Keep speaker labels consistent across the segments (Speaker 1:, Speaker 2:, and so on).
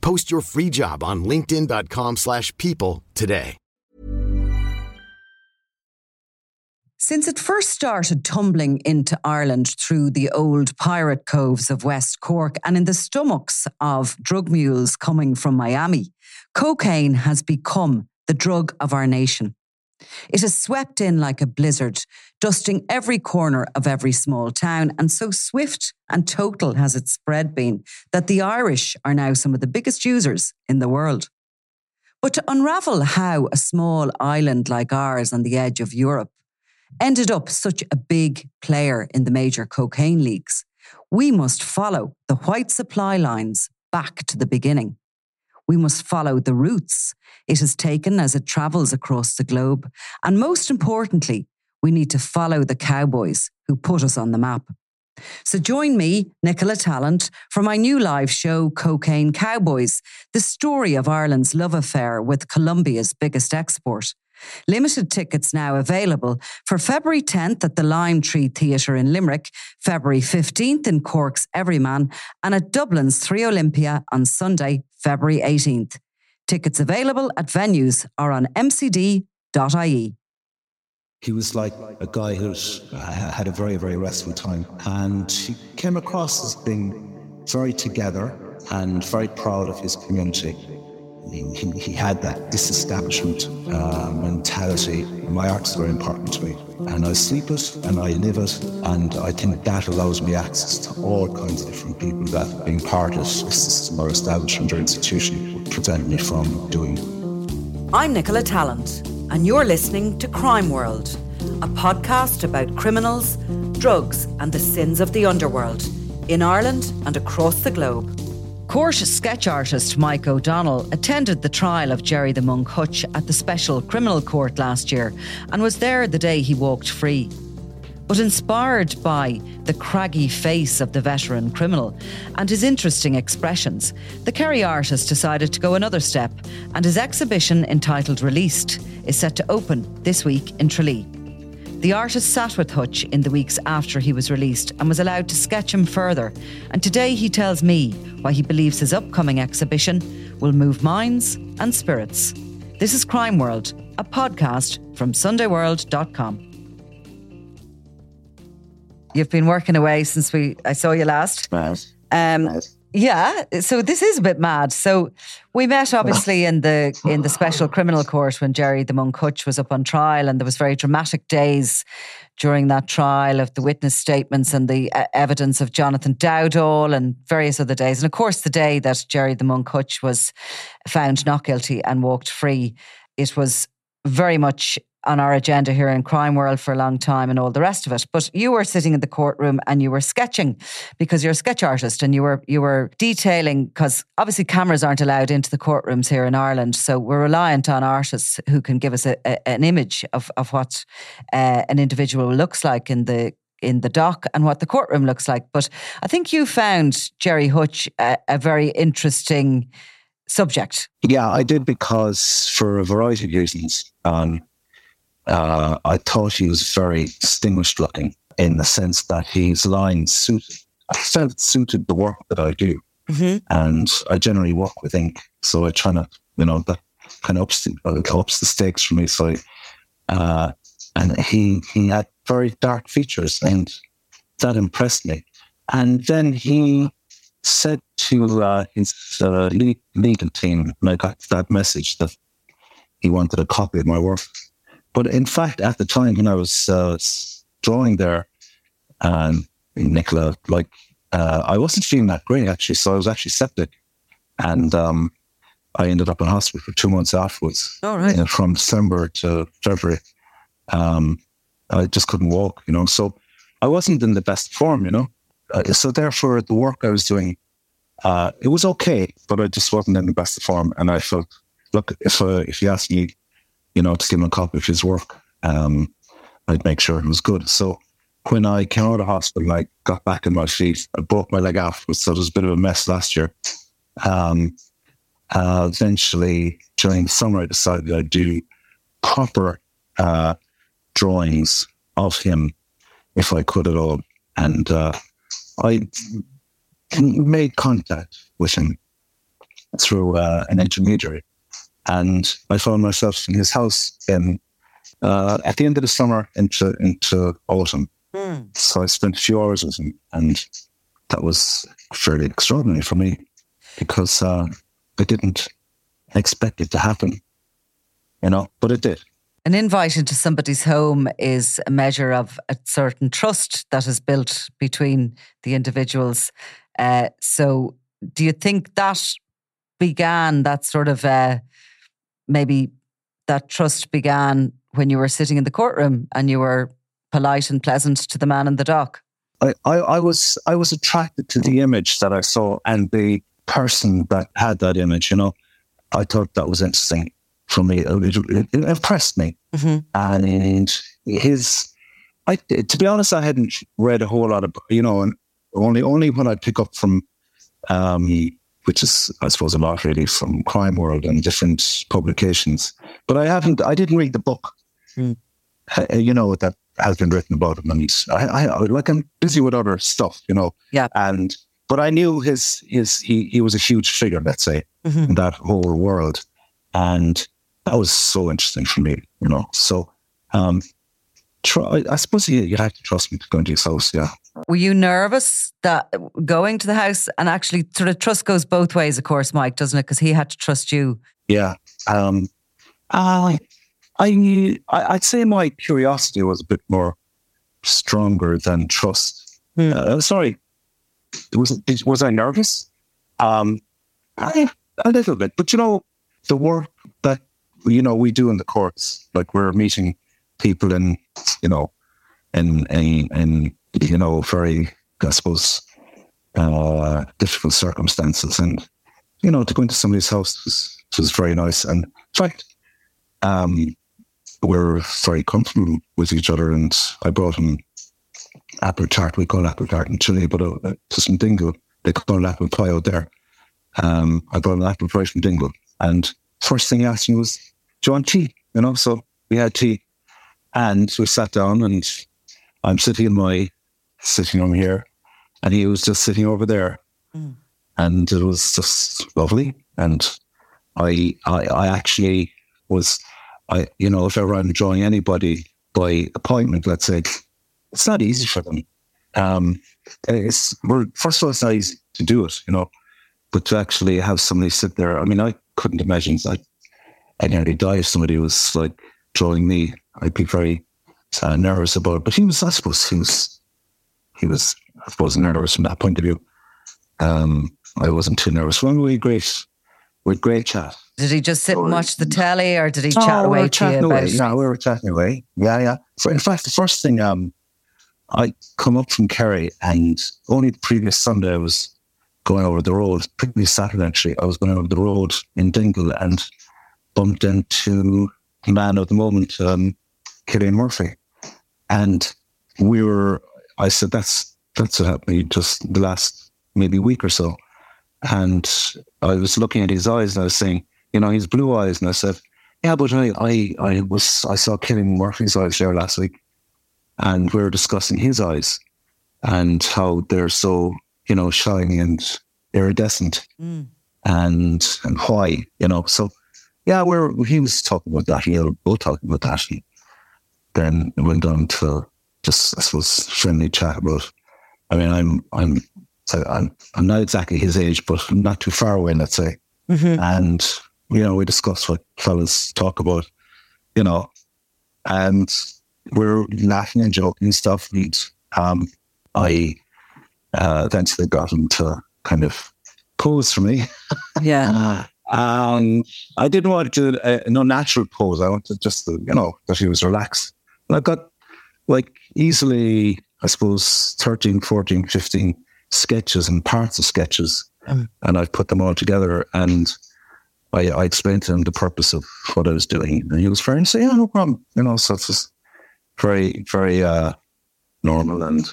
Speaker 1: Post your free job on linkedin.com/people slash people today.
Speaker 2: Since it first started tumbling into Ireland through the old pirate coves of West Cork and in the stomachs of drug mules coming from Miami, cocaine has become the drug of our nation. It has swept in like a blizzard, dusting every corner of every small town, and so swift and total has its spread been that the Irish are now some of the biggest users in the world. But to unravel how a small island like ours on the edge of Europe ended up such a big player in the major cocaine leagues, we must follow the white supply lines back to the beginning. We must follow the routes it has taken as it travels across the globe. And most importantly, we need to follow the cowboys who put us on the map. So join me, Nicola Tallant, for my new live show, Cocaine Cowboys, the story of Ireland's love affair with Colombia's biggest export. Limited tickets now available for February 10th at the Lime Tree Theatre in Limerick, February 15th in Cork's Everyman, and at Dublin's Three Olympia on Sunday, February 18th. Tickets available at venues are on mcd.ie.
Speaker 3: He was like a guy who uh, had a very, very restful time. And he came across as being very together and very proud of his community. He, he, had that disestablishment uh, mentality. My art's very important to me. And I sleep it and I live it. And I think that allows me access to all kinds of different people that being part of a system or establishment or institution would prevent me from doing.
Speaker 2: I'm Nicola Tallant, and you're listening to Crime World, a podcast about criminals, drugs, and the sins of the underworld in Ireland and across the globe. Court sketch artist Mike O'Donnell attended the trial of Gerry the Monk Hutch at the Special Criminal Court last year and was there the day he walked free. But inspired by the craggy face of the veteran criminal and his interesting expressions, the Kerry artist decided to go another step, and his exhibition entitled Released is set to open this week in Tralee. The artist sat with Hutch in the weeks after he was released and was allowed to sketch him further. And today he tells me why he believes his upcoming exhibition will move minds and spirits. This is Crime World, a podcast from SundayWorld.com. You've been working away since we I saw you last.
Speaker 4: Right.
Speaker 2: Um,
Speaker 4: Right.
Speaker 2: Yeah, so this is a bit mad. So we met obviously in the in the special criminal court when Gerry the Monk Hutch was up on trial, and there was very dramatic days during that trial of the witness statements and the uh, evidence of Jonathan Dowdall and various other days, and of course the day that Gerry the Monk Hutch was found not guilty and walked free. It was very much on our agenda here in Crime World for a long time and all the rest of it. But you were sitting in the courtroom and you were sketching because you're a sketch artist and you were you were detailing because obviously cameras aren't allowed into the courtrooms here in Ireland. So we're reliant on artists who can give us a, a, an image of, of what uh, an individual looks like in the in the dock and what the courtroom looks like. But I think you found Gerry Hutch a, a very interesting subject.
Speaker 3: Yeah, I did because for a variety of reasons. Um, uh, I thought he was very distinguished looking in the sense that his lines suited I felt it suited the work that I do.
Speaker 2: Mm-hmm.
Speaker 3: And I generally work with ink. So I try to, you know, that kind of ups the, uh, ups the stakes for me. So uh, and he, he had very dark features and that impressed me. And then he said to uh, his uh, legal team, and I got that message that he wanted a copy of my work. But in fact, at the time when I was uh, drawing there, and Nicola, like uh, I wasn't feeling that great actually, so I was actually septic, and um, I ended up in hospital for two months afterwards.
Speaker 2: All right.
Speaker 3: You know, from December to February, um, I just couldn't walk. You know, so I wasn't in the best form. You know, uh, so therefore the work I was doing, uh, it was okay, but I just wasn't in the best form, and I felt, look, if uh, if you ask me, you know, to give him a copy of his work, um, I'd make sure it was good. So when I came out of hospital, I got back on my feet. I broke my leg afterwards, so it was a bit of a mess last year. Um, uh, eventually, during the summer, I decided I'd do proper uh, drawings of him if I could at all. And uh, I made contact with him through uh, an intermediary. And I found myself in his house in, uh, at the end of the summer into, into autumn.
Speaker 2: Mm.
Speaker 3: So I spent a few hours with him, and that was fairly extraordinary for me because uh, I didn't expect it to happen, you know, but it did.
Speaker 2: An invite into somebody's home is a measure of a certain trust that is built between the individuals. Uh, so, do you think that began that sort of uh, maybe that trust began when you were sitting in the courtroom and you were polite and pleasant to the man in the dock?
Speaker 3: I, I, I was I was attracted to the image that I saw and the person that had that image. You know, I thought that was interesting for me. It, it, it impressed me,
Speaker 2: mm-hmm.
Speaker 3: and his. I to be honest, I hadn't read a whole lot of you know, and only only when I pick up from, um, which is I suppose a lot really from Crime World and different publications. But I haven't. I didn't read the book.
Speaker 2: Mm.
Speaker 3: Uh, you know that has been written about him, and I, I like I'm busy with other stuff, you know.
Speaker 2: Yeah.
Speaker 3: And but I knew his his he he was a huge figure, let's say,
Speaker 2: mm-hmm.
Speaker 3: in that whole world, and that was so interesting for me, you know. So, um, try, I suppose you, you have to trust me to go into his house, yeah.
Speaker 2: Were you nervous that going to the house and actually sort of trust goes both ways, of course, Mike, doesn't it? Because he had to trust you.
Speaker 3: Yeah. Um, I I, I'd say my curiosity was a bit more stronger than trust.
Speaker 2: Hmm.
Speaker 3: Uh, sorry, was was I nervous? Um, I, a little bit, but you know, the work that you know we do in the courts, like we're meeting people in, you know, in in, in you know very, I suppose, uh, difficult circumstances, and you know, to go into somebody's house was was very nice. And in fact, um, we're very comfortable with each other. And I brought him apple tart. We call apple tart in Tralee, but uh, to some Dingle, they call it apple pie out there. Um, I brought an apple pie from Dingle. And first thing he asked me was, Do you want tea? You know, so we had tea. And we sat down and I'm sitting in my sitting room here and he was just sitting over there.
Speaker 2: Mm.
Speaker 3: And it was just lovely. And I, I, I actually was I, you know, if ever I'm drawing anybody by appointment, let's say, it's not easy for them. Um, it's well, first of all, it's not easy to do it, you know, but to actually have somebody sit there. I mean, I couldn't imagine. I, I'd nearly die if somebody was like drawing me. I'd be very uh, nervous about it. But he was, I suppose, he was, he was, I suppose, nervous from that point of view. Um, I wasn't too nervous. Well, we great, we had great chat.
Speaker 2: Did he just sit and watch the telly, or did he oh, chat away we to you about
Speaker 3: away. Yeah, we were chatting away. Yeah, yeah. In fact, the first thing, um, I come up from Kerry, and only the previous Sunday I was going over the road. Previous Saturday, actually, I was going over the road in Dingle and bumped into the man of the moment, um, Cillian Murphy, and we were. I said, "That's that's what happened me just the last maybe week or so." And I was looking at his eyes and I was saying, you know, his blue eyes. And I said, yeah, but I, I, I was, I saw Cillian Murphy's eyes there last week and we were discussing his eyes. and how they're so, you know, shiny and iridescent
Speaker 2: Mm.
Speaker 3: and and why, you know. So yeah, we're he was talking about that, you know, both talking about that. And then it went on to just I suppose friendly chat about I mean I'm I'm so I'm I'm not exactly his age, but not too far away, let's say. And you know, we discussed what fellas talk about, you know, and we're laughing and joking and stuff. And um, I uh, eventually got him to kind of pose for me.
Speaker 2: Yeah.
Speaker 3: Um, I didn't want to do a, an unnatural pose. I wanted just to, you know, that he was relaxed. And I got like easily, I suppose, 13, 14, 15 sketches and parts of sketches. And I've put them all together and I, I explained to him the purpose of what I was doing. And he was fair and say, yeah, no problem. You know, so it's just very, very uh, normal and,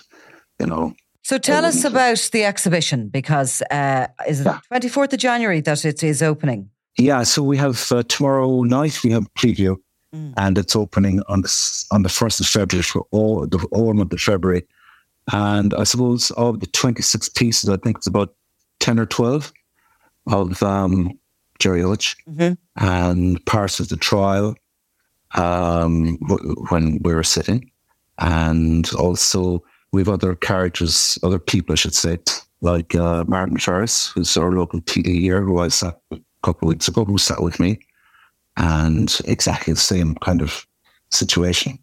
Speaker 3: you know,
Speaker 2: So tell us about the exhibition because uh, is it
Speaker 3: Yeah.
Speaker 2: twenty fourth of January that it is opening?
Speaker 3: Yeah, so we have uh, tomorrow night we have a preview, and it's opening on the on the first of February for all the all month of February, and I suppose of the twenty six pieces, I think it's about ten or twelve of um, Gerry Hutch and parts of the trial um, w- when we were sitting, and also we have other characters, other people, I should say, like uh, Martin Ferris, who's our local TD here, who I sat a couple of weeks ago, who sat with me, and exactly the same kind of situation.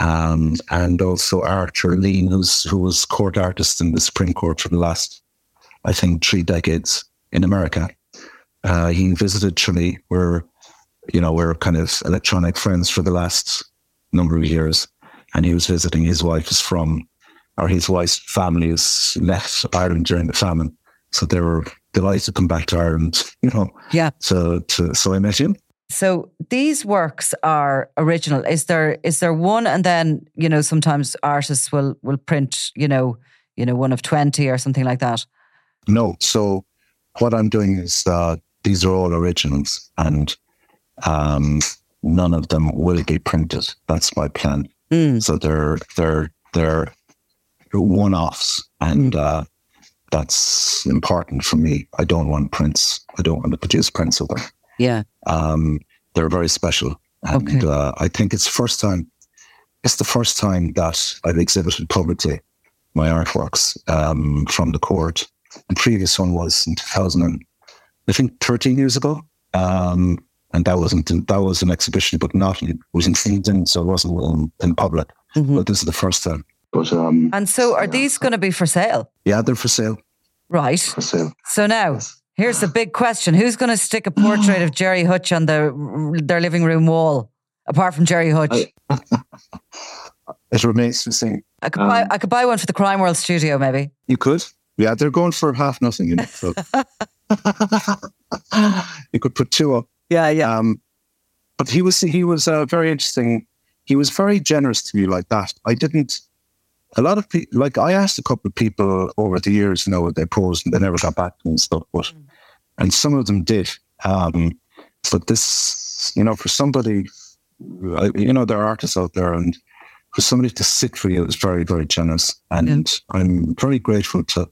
Speaker 3: Um, and also Art Lien, who's who was court artist in the Supreme Court for the last, I think, three decades in America. Uh, he visited Tralee, where you know we're kind of electronic friends for the last number of years, and he was visiting. His wife is from, or his wife's family is left Ireland during the famine, so they were delighted to come back to Ireland. You know,
Speaker 2: Yeah.
Speaker 3: so to, so I met him.
Speaker 2: So these works are original. Is there is there one and then, you know, sometimes artists will will print, you know, you know, one of 20 or something like that.
Speaker 3: No. So what I'm doing is uh, these are all originals, and um, none of them will be printed. That's my plan. So they're they're they're one offs, and uh, that's important for me. I don't want prints. I don't want to produce prints of them.
Speaker 2: Yeah.
Speaker 3: Um, they're very special, and
Speaker 2: Okay.
Speaker 3: uh, I think it's the first time. It's the first time that I've exhibited publicly my artworks um, from the court. The previous one was in 2000, and, I think 13 years ago. Um, and that wasn't that was an exhibition, but not it was in Sweden, so it wasn't in, in public. But this is the first time. But um,
Speaker 2: And so are these going to be for sale?
Speaker 3: yeah, they're for sale.
Speaker 2: Right.
Speaker 3: For sale.
Speaker 2: So now, here's the big question. Who's going to stick a portrait of Gerry Hutch on the their living room wall apart from Gerry Hutch? I,
Speaker 3: It remains to be seen.
Speaker 2: could buy I could buy one for the Crime World studio maybe.
Speaker 3: You could. Yeah, they're going for half nothing, you know. So. you could put two up.
Speaker 2: Yeah, yeah.
Speaker 3: Um, but he was he was uh, very interesting. He was very generous to me like that. I didn't. A lot of people, like I asked a couple of people over the years, you know, what they posed, and they never got back to me and stuff. But and some of them did. Um, but this, you know, for somebody, you know, there are artists out there, and for somebody to sit for you is very, very generous. And I'm very grateful to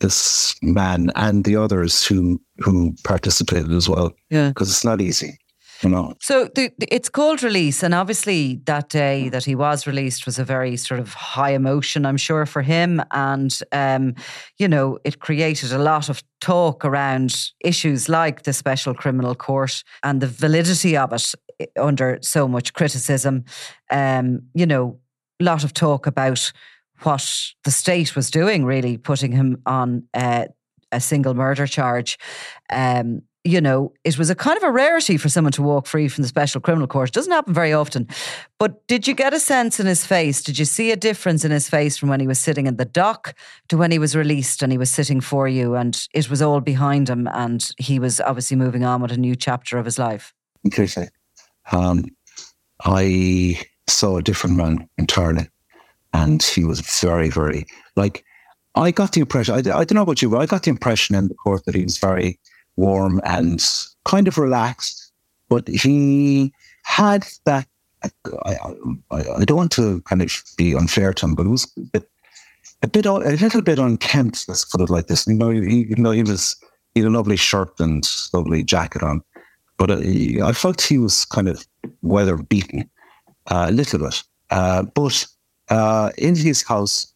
Speaker 3: this man and the others who who participated as well.
Speaker 2: Yeah.
Speaker 3: because it's not easy, you know.
Speaker 2: So the, it's called release, and obviously that day that he was released was a very sort of high emotion, I'm sure, for him, and um, you know it created a lot of talk around issues like the special criminal court and the validity of it under so much criticism. Um, you know, a lot of talk about what the state was doing, really putting him on uh, a single murder charge. Um, you know, it was a kind of a rarity for someone to walk free from the special criminal court. It doesn't happen very often. But did you get a sense in his face? Did you see a difference in his face from when he was sitting in the dock to when he was released and he was sitting for you and it was all behind him and he was obviously moving on with a new chapter of his life?
Speaker 3: completely. Um, I saw a different man entirely, and he was very, very like. I got the impression. I, I don't know about you, but I got the impression in the court that he was very warm and kind of relaxed, but he had that. I, I, I don't want to kind of be unfair to him, but it was. It, a bit, a little bit unkempt. Let's put it like this. You know, he, you know, he was he had a lovely shirt and lovely jacket on, but uh, he, I felt he was kind of weather beaten uh, a little bit. Uh, but uh, in his house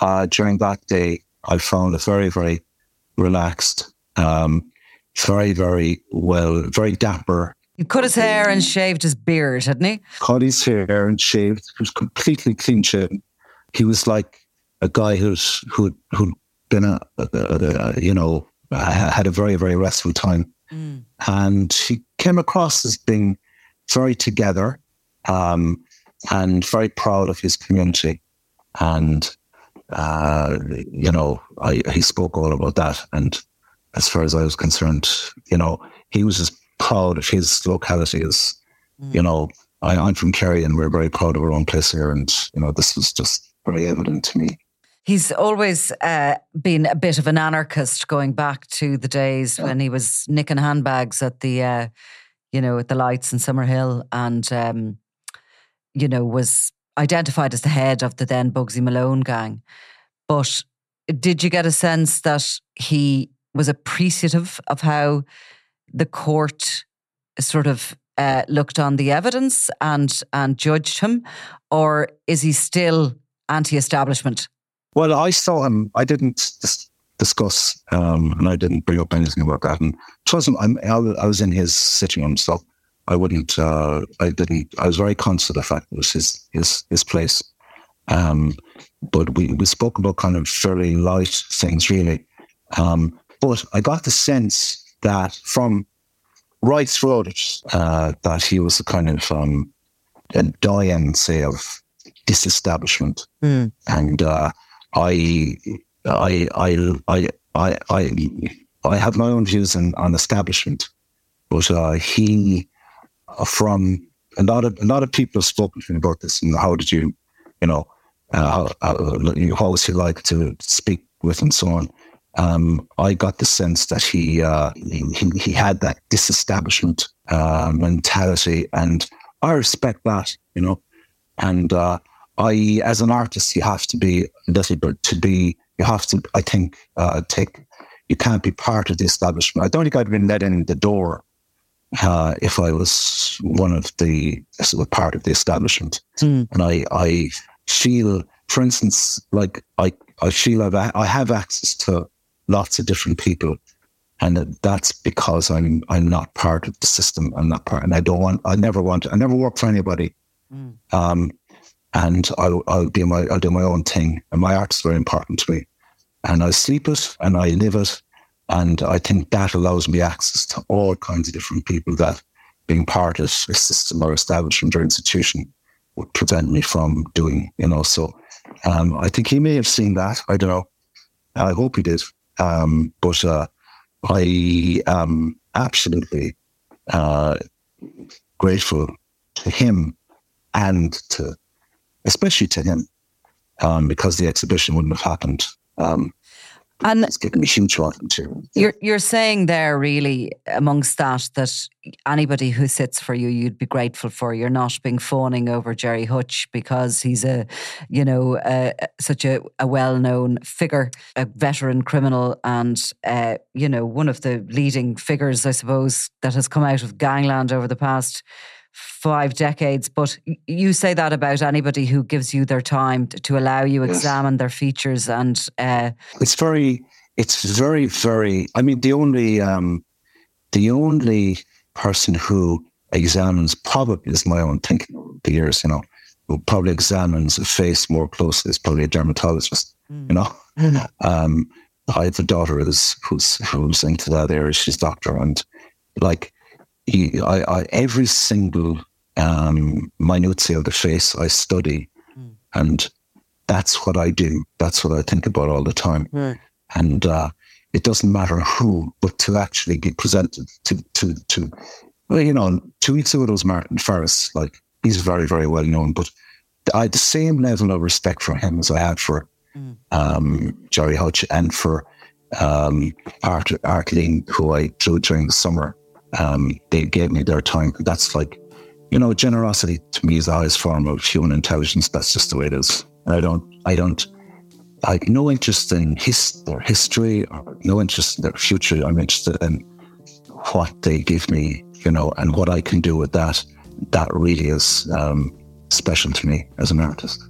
Speaker 3: uh, during that day, I found a very, very relaxed, um, very, very well, very dapper.
Speaker 2: He cut his hair and shaved his beard, hadn't he?
Speaker 3: Cut his hair and shaved. He was completely clean shaven. He was like a guy who's who who'd been a, a, a, a you know had a very very restful time, mm. and he came across as being very together, um, and very proud of his community, and uh, you know I, he spoke all about that, and as far as I was concerned, you know he was as proud of his locality as mm. you know I, I'm from Kerry, and we're very proud of our own place here, and you know this was just very evident to me.
Speaker 2: He's always uh, been a bit of an anarchist, going back to the days when he was nicking handbags at the, uh, you know, at the lights in Summerhill, and um, you know was identified as the head of the then Bugsy Malone gang. But did you get a sense that he was appreciative of how the court sort of uh, looked on the evidence and and judged him, or is he still anti-establishment?
Speaker 3: Well, I saw him. I didn't dis- discuss, um, and I didn't bring up anything about that. And it wasn't. I'm, I was in his sitting room, so I wouldn't. Uh, I didn't. I was very conscious of the fact it was his his his place. Um, but we we spoke about kind of fairly light things, really. Um, but I got the sense that from right throughout it, uh, that he was a kind of um, a doyen, say, of disestablishment, mm. and uh, I, I, I, I, I, I, I have my own views on, on establishment, but uh, he, uh, from a lot of a lot of people have spoken to me about this, and how did you, you know, uh, how, how was he like to speak with, and so on. Um, I got the sense that he, uh, he he had that disestablishment uh, mentality, and I respect that, you know, and uh, I, as an artist, you have to be to be. You have to, I think, uh, take. You can't be part of the establishment. I don't think I'd been let in the door uh, if I was one of the part of the establishment. Mm. And I, I feel, for instance, like I, I feel I've, I have access to lots of different people, and that's because I'm, I'm not part of the system. I'm not part, and I don't want. I never want. I never work for anybody. Mm. Um, and I'll, I'll do my I'll do my own thing. And my art's very important to me, and I sleep it and I live it, and I think that allows me access to all kinds of different people that being part of a system or establishment or institution would prevent me from doing. You know, so um, I think he may have seen that. I don't know. I hope he did. Um, but uh, I am absolutely uh, grateful to him and to especially to him, um, because the exhibition wouldn't have happened. Um, and it's given me huge welcome too.
Speaker 2: You're you're saying there really amongst that that anybody who sits for you, you'd be grateful for. You're not being fawning over Gerry Hutch because he's a, you know, such a, a well known figure, a veteran criminal, and uh, you know one of the leading figures, I suppose, that has come out of gangland over the past five decades. But you say that about anybody who gives you their time to allow you yes. examine their features, and uh,
Speaker 3: it's very, it's very, very. I mean, the only, um, the only person who examines probably is my own thinking over the years. You know, who probably examines a face more closely is probably a dermatologist. Mm. You know. Mm. Um, I have a daughter who's who's who's into that area. She's doctor, and like I, I, every single um, minutiae of the face I study, mm. and that's what I do. That's what I think about all the time. Mm. And uh, it doesn't matter who, but to actually be presented to to to, well, you know, two weeks ago it was Martin Ferris. Like he's very very well known, but I had the same level of respect for him as I had for mm. um, Gerry Hutch and for um, Art Artleen, who I drew during the summer um, they gave me their time. That's like, you know, generosity to me is the highest form of human intelligence. That's just the way it is. And I don't, I don't, like no interest in his their history or no interest in their future. I'm interested in what they give me, you know, and what I can do with that. That really is um, special to me as an artist.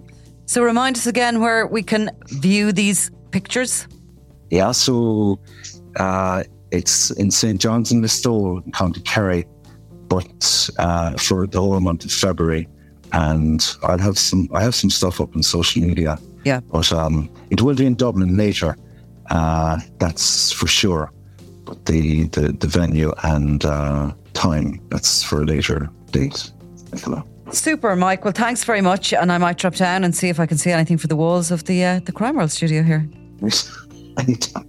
Speaker 2: So remind us again where we can view these pictures.
Speaker 3: Yeah, so uh, it's in St. John's in Listowel, County Kerry, but uh, for the whole month of February. And I'll have some I have some stuff up on social media.
Speaker 2: Yeah.
Speaker 3: But um, it will be in Dublin later. Uh, that's for sure. But the, the, the venue and uh, time, that's for a later date. Nicola.
Speaker 2: Super, Mike. Well, thanks very much. And I might drop down and see if I can see anything for the walls of the uh, the Crime World studio here.
Speaker 3: Anytime.